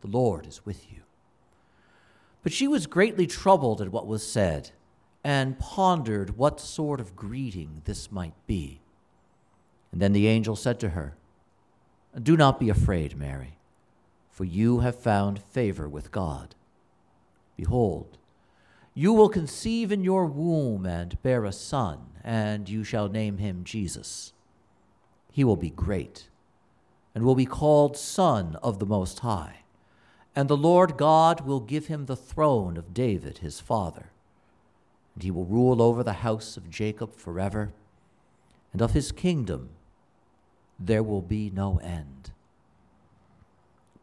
the Lord is with you. But she was greatly troubled at what was said, and pondered what sort of greeting this might be. And then the angel said to her, Do not be afraid, Mary, for you have found favor with God. Behold, you will conceive in your womb and bear a son, and you shall name him Jesus. He will be great and will be called Son of the Most High. And the Lord God will give him the throne of David his father. And he will rule over the house of Jacob forever, and of his kingdom there will be no end.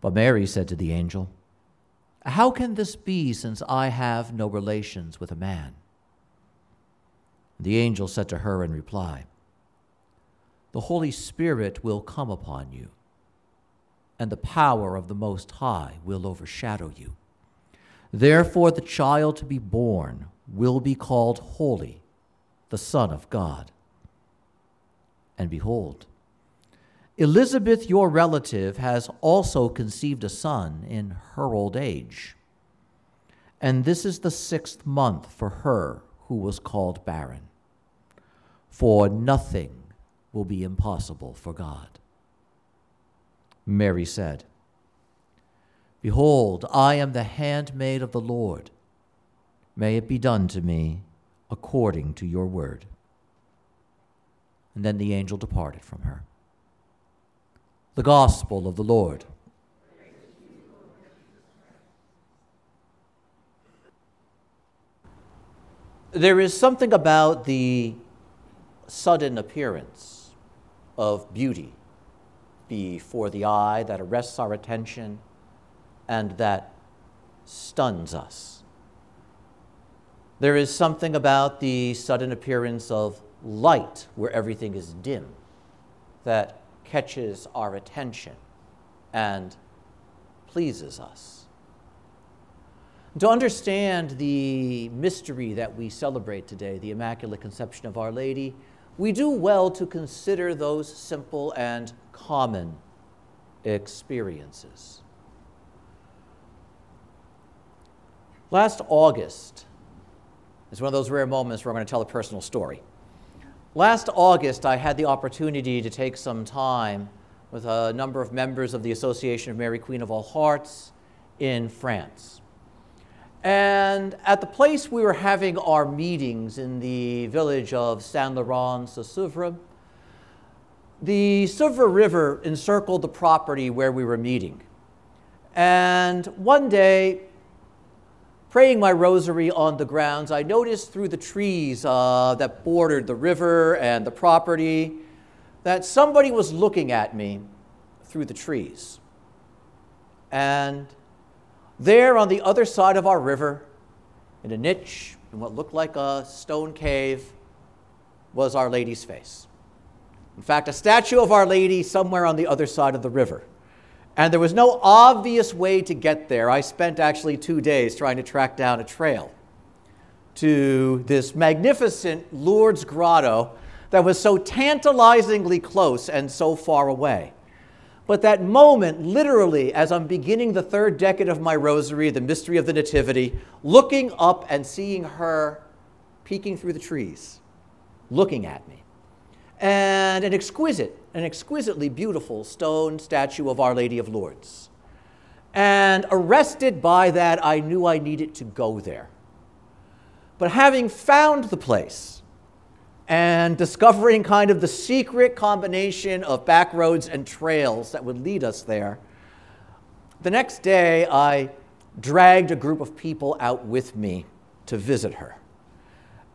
But Mary said to the angel, How can this be, since I have no relations with a man? The angel said to her in reply, the Holy Spirit will come upon you, and the power of the Most High will overshadow you. Therefore, the child to be born will be called Holy, the Son of God. And behold, Elizabeth, your relative, has also conceived a son in her old age. And this is the sixth month for her who was called barren. For nothing will be impossible for God. Mary said, Behold, I am the handmaid of the Lord. May it be done to me according to your word. And then the angel departed from her. The Gospel of the Lord. There is something about the sudden appearance of beauty before the eye that arrests our attention and that stuns us. There is something about the sudden appearance of light where everything is dim that catches our attention and pleases us. To understand the mystery that we celebrate today, the Immaculate Conception of Our Lady, we do well to consider those simple and common experiences. Last August is one of those rare moments where I'm going to tell a personal story. Last August, I had the opportunity to take some time with a number of members of the Association of Mary, Queen of All Hearts in France. And at the place we were having our meetings in the village of Saint Laurent sur Sèvre, the Sèvre River encircled the property where we were meeting. And one day, praying my rosary on the grounds, I noticed through the trees uh, that bordered the river and the property that somebody was looking at me through the trees. And there on the other side of our river, in a niche in what looked like a stone cave, was Our Lady's face. In fact, a statue of Our Lady somewhere on the other side of the river. And there was no obvious way to get there. I spent actually two days trying to track down a trail to this magnificent Lourdes grotto that was so tantalizingly close and so far away. But that moment, literally, as I'm beginning the third decade of my rosary, the mystery of the Nativity, looking up and seeing her peeking through the trees, looking at me. And an exquisite, an exquisitely beautiful stone statue of Our Lady of Lourdes. And arrested by that, I knew I needed to go there. But having found the place, and discovering kind of the secret combination of back roads and trails that would lead us there. The next day, I dragged a group of people out with me to visit her.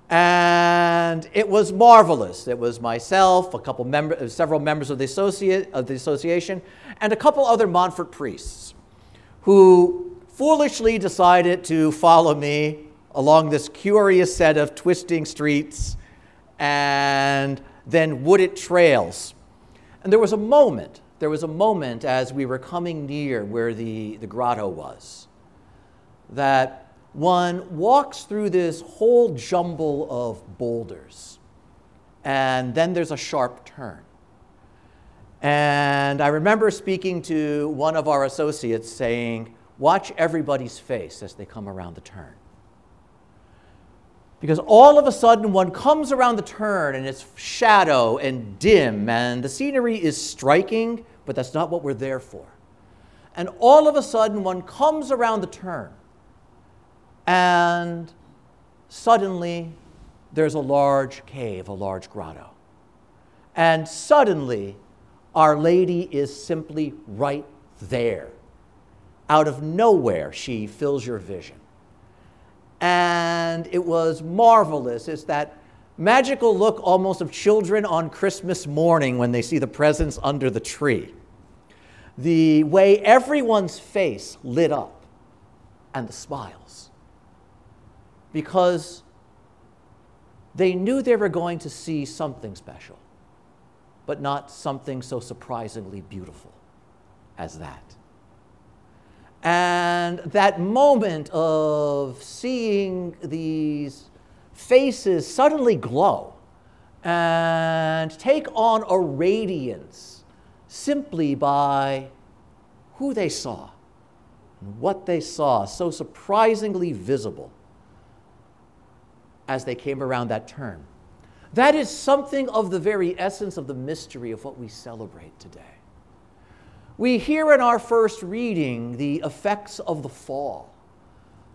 And it was marvelous. It was myself, a couple member, several members of the, associate, of the association, and a couple other Montfort priests who foolishly decided to follow me along this curious set of twisting streets and then wooded trails. And there was a moment, there was a moment as we were coming near where the, the grotto was, that one walks through this whole jumble of boulders, and then there's a sharp turn. And I remember speaking to one of our associates saying, Watch everybody's face as they come around the turn. Because all of a sudden, one comes around the turn and it's shadow and dim, and the scenery is striking, but that's not what we're there for. And all of a sudden, one comes around the turn, and suddenly there's a large cave, a large grotto. And suddenly, Our Lady is simply right there. Out of nowhere, she fills your vision and it was marvelous. It's that magical look almost of children on Christmas morning when they see the presents under the tree. The way everyone's face lit up and the smiles. Because they knew they were going to see something special, but not something so surprisingly beautiful as that. And that moment of seeing these faces suddenly glow and take on a radiance simply by who they saw and what they saw, so surprisingly visible as they came around that turn. That is something of the very essence of the mystery of what we celebrate today. We hear in our first reading the effects of the fall.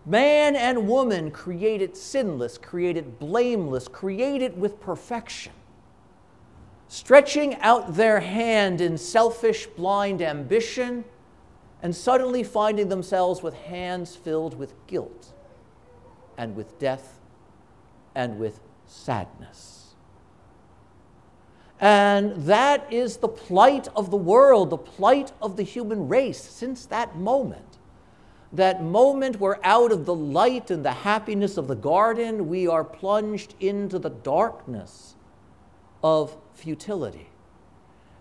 Man and woman created sinless, created blameless, created with perfection, stretching out their hand in selfish, blind ambition, and suddenly finding themselves with hands filled with guilt and with death and with sadness. And that is the plight of the world, the plight of the human race since that moment. That moment where, out of the light and the happiness of the garden, we are plunged into the darkness of futility.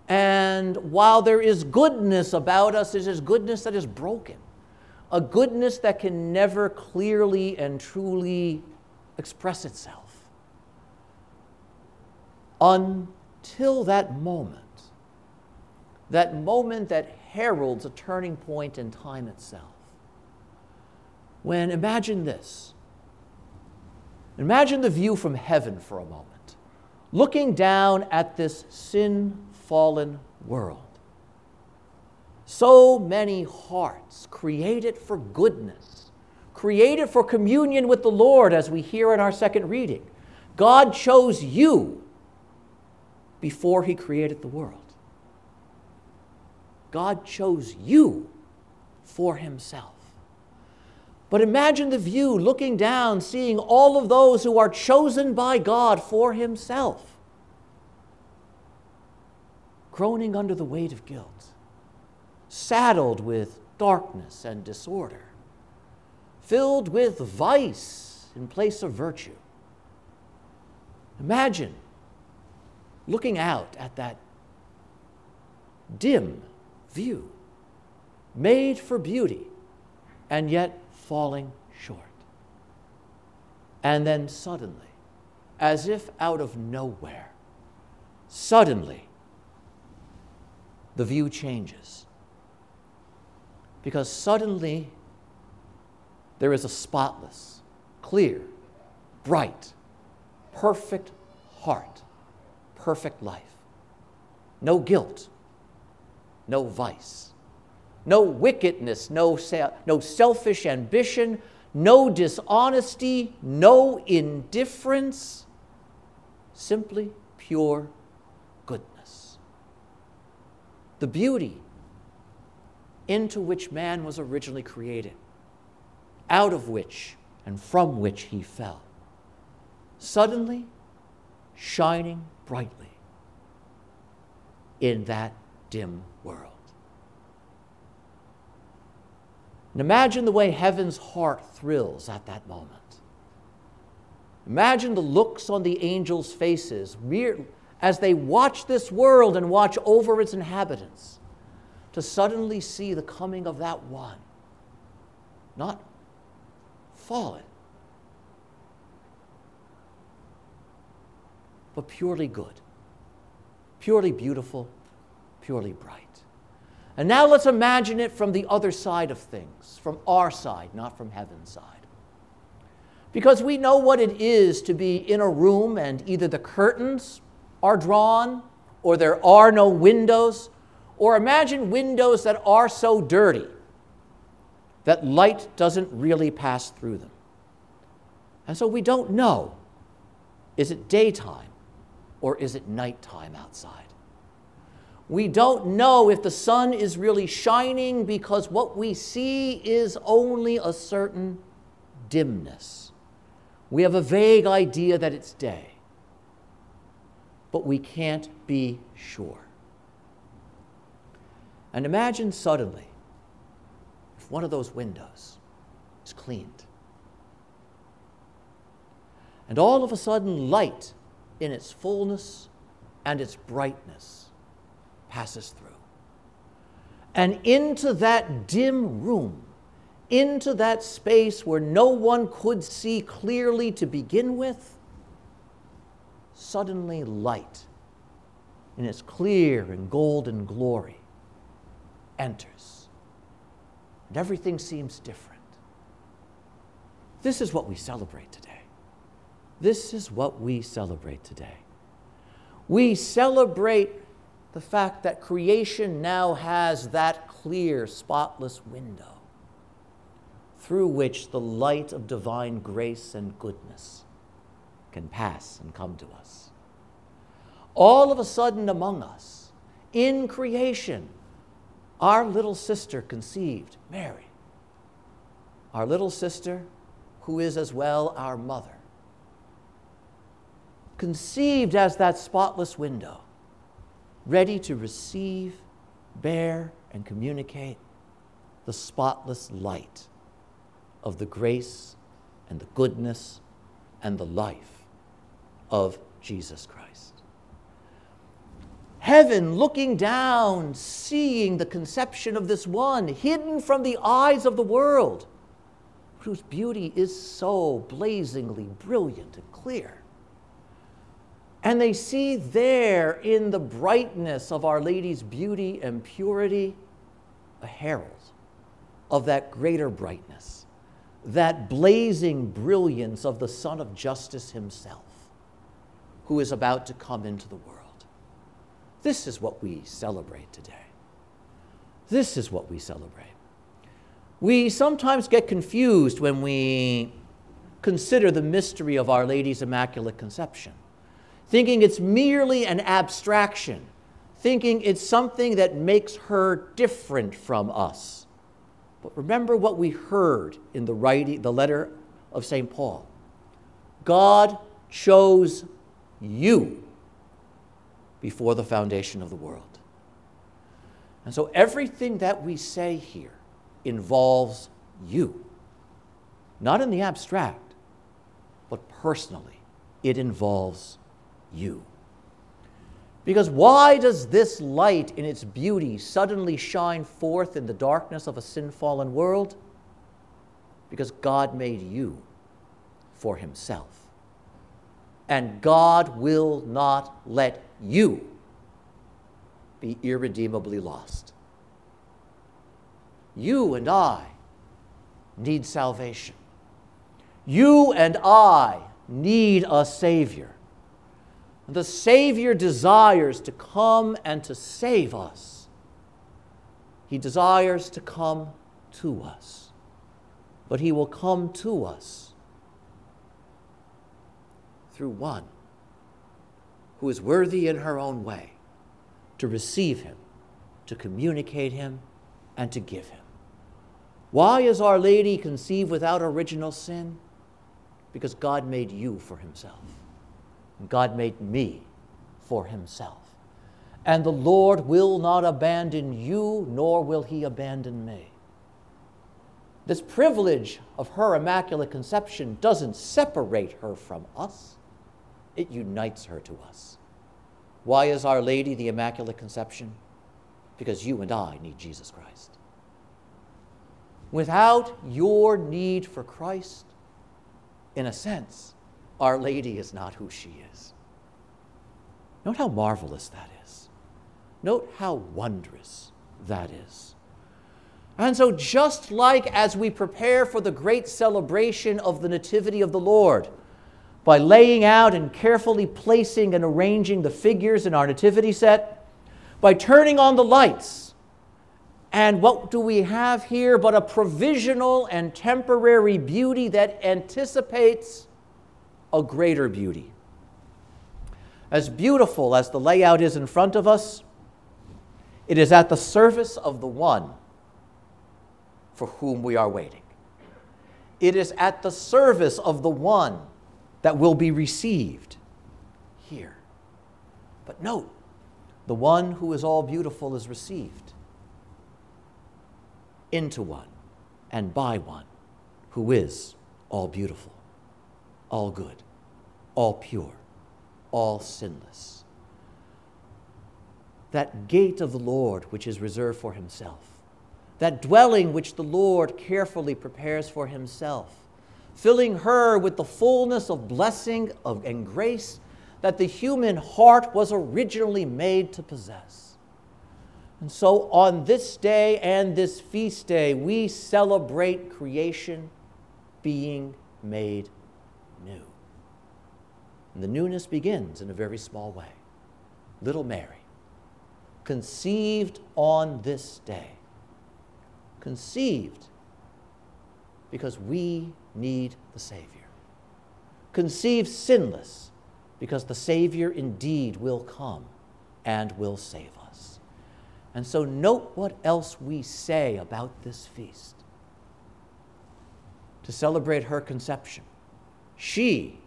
And while there is goodness about us, it is goodness that is broken, a goodness that can never clearly and truly express itself. Un until that moment, that moment that heralds a turning point in time itself. When, imagine this. Imagine the view from heaven for a moment, looking down at this sin fallen world. So many hearts created for goodness, created for communion with the Lord, as we hear in our second reading. God chose you before he created the world. God chose you for himself. But imagine the view looking down, seeing all of those who are chosen by God for himself, groaning under the weight of guilt, saddled with darkness and disorder, filled with vice in place of virtue. Imagine looking out at that dim view, made for beauty, and yet falling short. And then suddenly, as if out of nowhere, suddenly the view changes. Because suddenly there is a spotless, clear, bright, perfect heart perfect life. No guilt, no vice, no wickedness, no, no selfish ambition, no dishonesty, no indifference, simply pure goodness. The beauty into which man was originally created, out of which and from which he fell. Suddenly, shining brightly in that dim world. And imagine the way heaven's heart thrills at that moment. Imagine the looks on the angels' faces as they watch this world and watch over its inhabitants to suddenly see the coming of that one, not fallen, but purely good, purely beautiful, purely bright. And now let's imagine it from the other side of things, from our side, not from heaven's side. Because we know what it is to be in a room and either the curtains are drawn or there are no windows, or imagine windows that are so dirty that light doesn't really pass through them. And so we don't know is it daytime or is it nighttime outside? We don't know if the sun is really shining because what we see is only a certain dimness. We have a vague idea that it's day, but we can't be sure. And imagine suddenly if one of those windows is cleaned. And all of a sudden, light in its fullness and its brightness passes through. And into that dim room, into that space where no one could see clearly to begin with, suddenly light in its clear and golden glory enters. And everything seems different. This is what we celebrate today. This is what we celebrate today. We celebrate the fact that creation now has that clear, spotless window through which the light of divine grace and goodness can pass and come to us. All of a sudden, among us, in creation, our little sister conceived, Mary, our little sister who is as well our mother, conceived as that spotless window ready to receive, bear, and communicate the spotless light of the grace and the goodness and the life of Jesus Christ. Heaven looking down, seeing the conception of this one, hidden from the eyes of the world, whose beauty is so blazingly brilliant and clear. And they see there in the brightness of Our Lady's beauty and purity a herald of that greater brightness, that blazing brilliance of the Sun of Justice himself, who is about to come into the world. This is what we celebrate today. This is what we celebrate. We sometimes get confused when we consider the mystery of Our Lady's Immaculate Conception thinking it's merely an abstraction, thinking it's something that makes her different from us. But remember what we heard in the, writing, the letter of St. Paul God chose you before the foundation of the world. And so everything that we say here involves you, not in the abstract, but personally. It involves you. Because why does this light in its beauty suddenly shine forth in the darkness of a sin fallen world? Because God made you for Himself. And God will not let you be irredeemably lost. You and I need salvation. You and I need a Savior. The Savior desires to come and to save us. He desires to come to us. But He will come to us through one who is worthy in her own way to receive Him, to communicate Him, and to give Him. Why is Our Lady conceived without original sin? Because God made you for Himself. God made me for himself. And the Lord will not abandon you, nor will he abandon me. This privilege of her immaculate conception doesn't separate her from us, it unites her to us. Why is Our Lady the Immaculate Conception? Because you and I need Jesus Christ. Without your need for Christ, in a sense, Our Lady is not who she is. Note how marvelous that is. Note how wondrous that is. And so, just like as we prepare for the great celebration of the Nativity of the Lord, by laying out and carefully placing and arranging the figures in our Nativity set, by turning on the lights, and what do we have here but a provisional and temporary beauty that anticipates a greater beauty? As beautiful as the layout is in front of us, it is at the service of the one for whom we are waiting. It is at the service of the one that will be received here. But note, the one who is all beautiful is received into one and by one who is all beautiful, all good, all pure, all sinless. That gate of the Lord which is reserved for himself that dwelling which the Lord carefully prepares for himself, filling her with the fullness of blessing of, and grace that the human heart was originally made to possess. And so on this day and this feast day, we celebrate creation being made new. And the newness begins in a very small way. Little Mary, conceived on this day conceived because we need the Savior. Conceived sinless because the Savior indeed will come and will save us. And so, note what else we say about this feast. To celebrate her conception, she,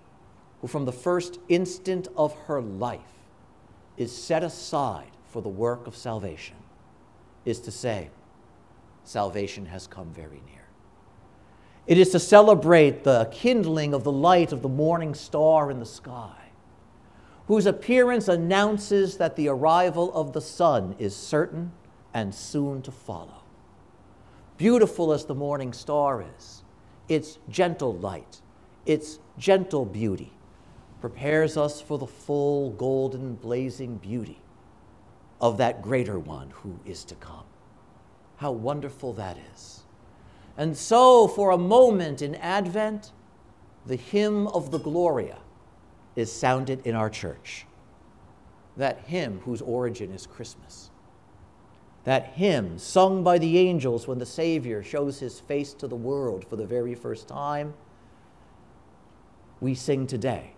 who from the first instant of her life is set aside for the work of salvation, is to say, salvation has come very near. It is to celebrate the kindling of the light of the morning star in the sky, whose appearance announces that the arrival of the sun is certain and soon to follow. Beautiful as the morning star is, its gentle light, its gentle beauty, prepares us for the full golden blazing beauty of that greater one who is to come. How wonderful that is. And so, for a moment in Advent, the hymn of the Gloria is sounded in our church. That hymn whose origin is Christmas. That hymn sung by the angels when the Savior shows his face to the world for the very first time, we sing today.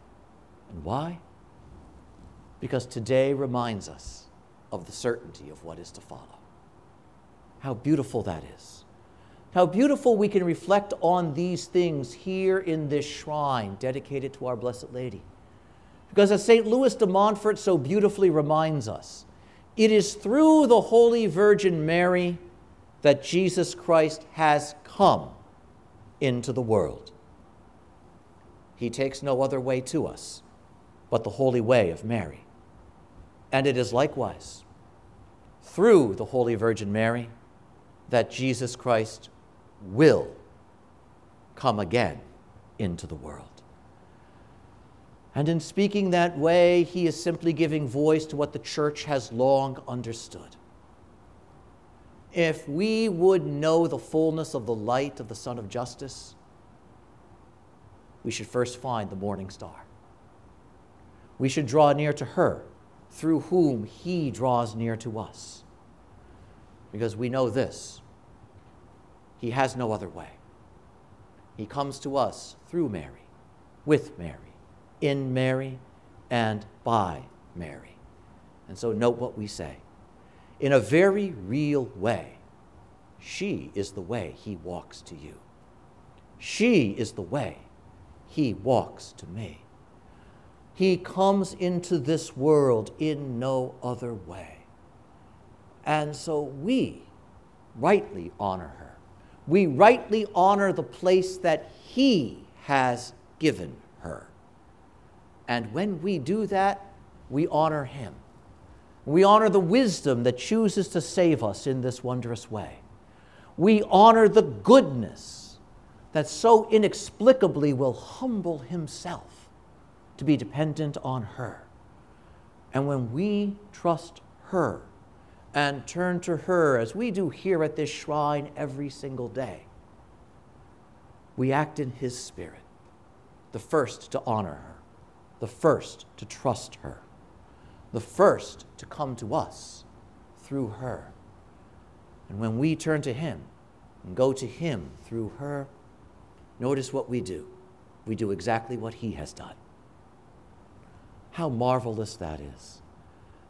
And why? Because today reminds us of the certainty of what is to follow. How beautiful that is. How beautiful we can reflect on these things here in this shrine dedicated to our Blessed Lady. Because as St. Louis de Montfort so beautifully reminds us, it is through the Holy Virgin Mary that Jesus Christ has come into the world. He takes no other way to us but the holy way of Mary. And it is likewise through the Holy Virgin Mary that Jesus Christ will come again into the world. And in speaking that way, he is simply giving voice to what the church has long understood. If we would know the fullness of the light of the Sun of Justice, we should first find the morning star. We should draw near to her, through whom he draws near to us. Because we know this he has no other way. He comes to us through Mary, with Mary, in Mary, and by Mary. And so note what we say. In a very real way, she is the way he walks to you. She is the way he walks to me. He comes into this world in no other way. And so we rightly honor her we rightly honor the place that He has given her. And when we do that, we honor Him. We honor the wisdom that chooses to save us in this wondrous way. We honor the goodness that so inexplicably will humble Himself to be dependent on her. And when we trust her and turn to her, as we do here at this shrine every single day, we act in His Spirit, the first to honor her, the first to trust her, the first to come to us through her. And when we turn to Him and go to Him through her, notice what we do. We do exactly what He has done. How marvelous that is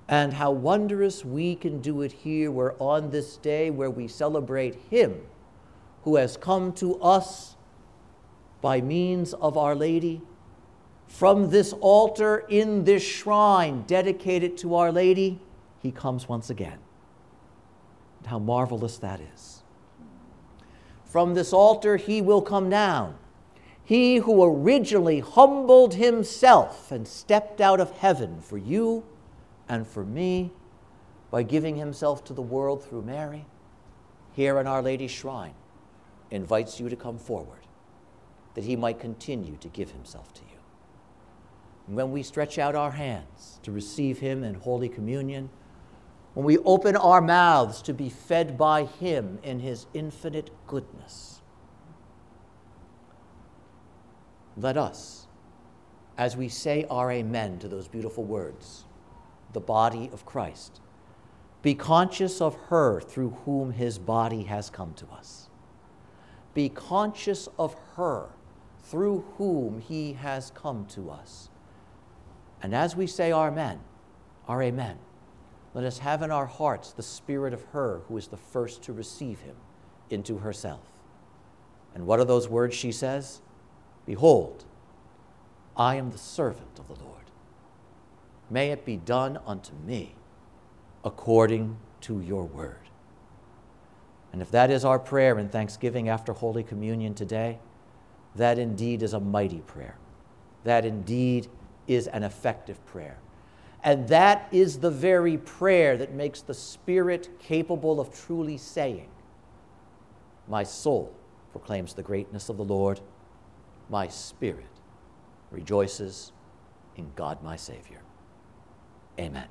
and how wondrous we can do it here, where on this day where we celebrate Him who has come to us by means of Our Lady. From this altar in this shrine dedicated to Our Lady, He comes once again. And how marvelous that is. From this altar, He will come down. He who originally humbled Himself and stepped out of heaven for you and for me by giving himself to the world through Mary, here in Our Lady's shrine, invites you to come forward that he might continue to give himself to you. And when we stretch out our hands to receive him in Holy Communion, when we open our mouths to be fed by him in his infinite goodness, let us, as we say our amen to those beautiful words, the body of Christ. Be conscious of her through whom his body has come to us. Be conscious of her through whom he has come to us. And as we say our Amen, our Amen, let us have in our hearts the spirit of her who is the first to receive him into herself. And what are those words she says? Behold, I am the servant of the Lord may it be done unto me according to your word. And if that is our prayer in thanksgiving after Holy Communion today, that indeed is a mighty prayer. That indeed is an effective prayer. And that is the very prayer that makes the Spirit capable of truly saying, My soul proclaims the greatness of the Lord, my spirit rejoices in God my Savior. Amen.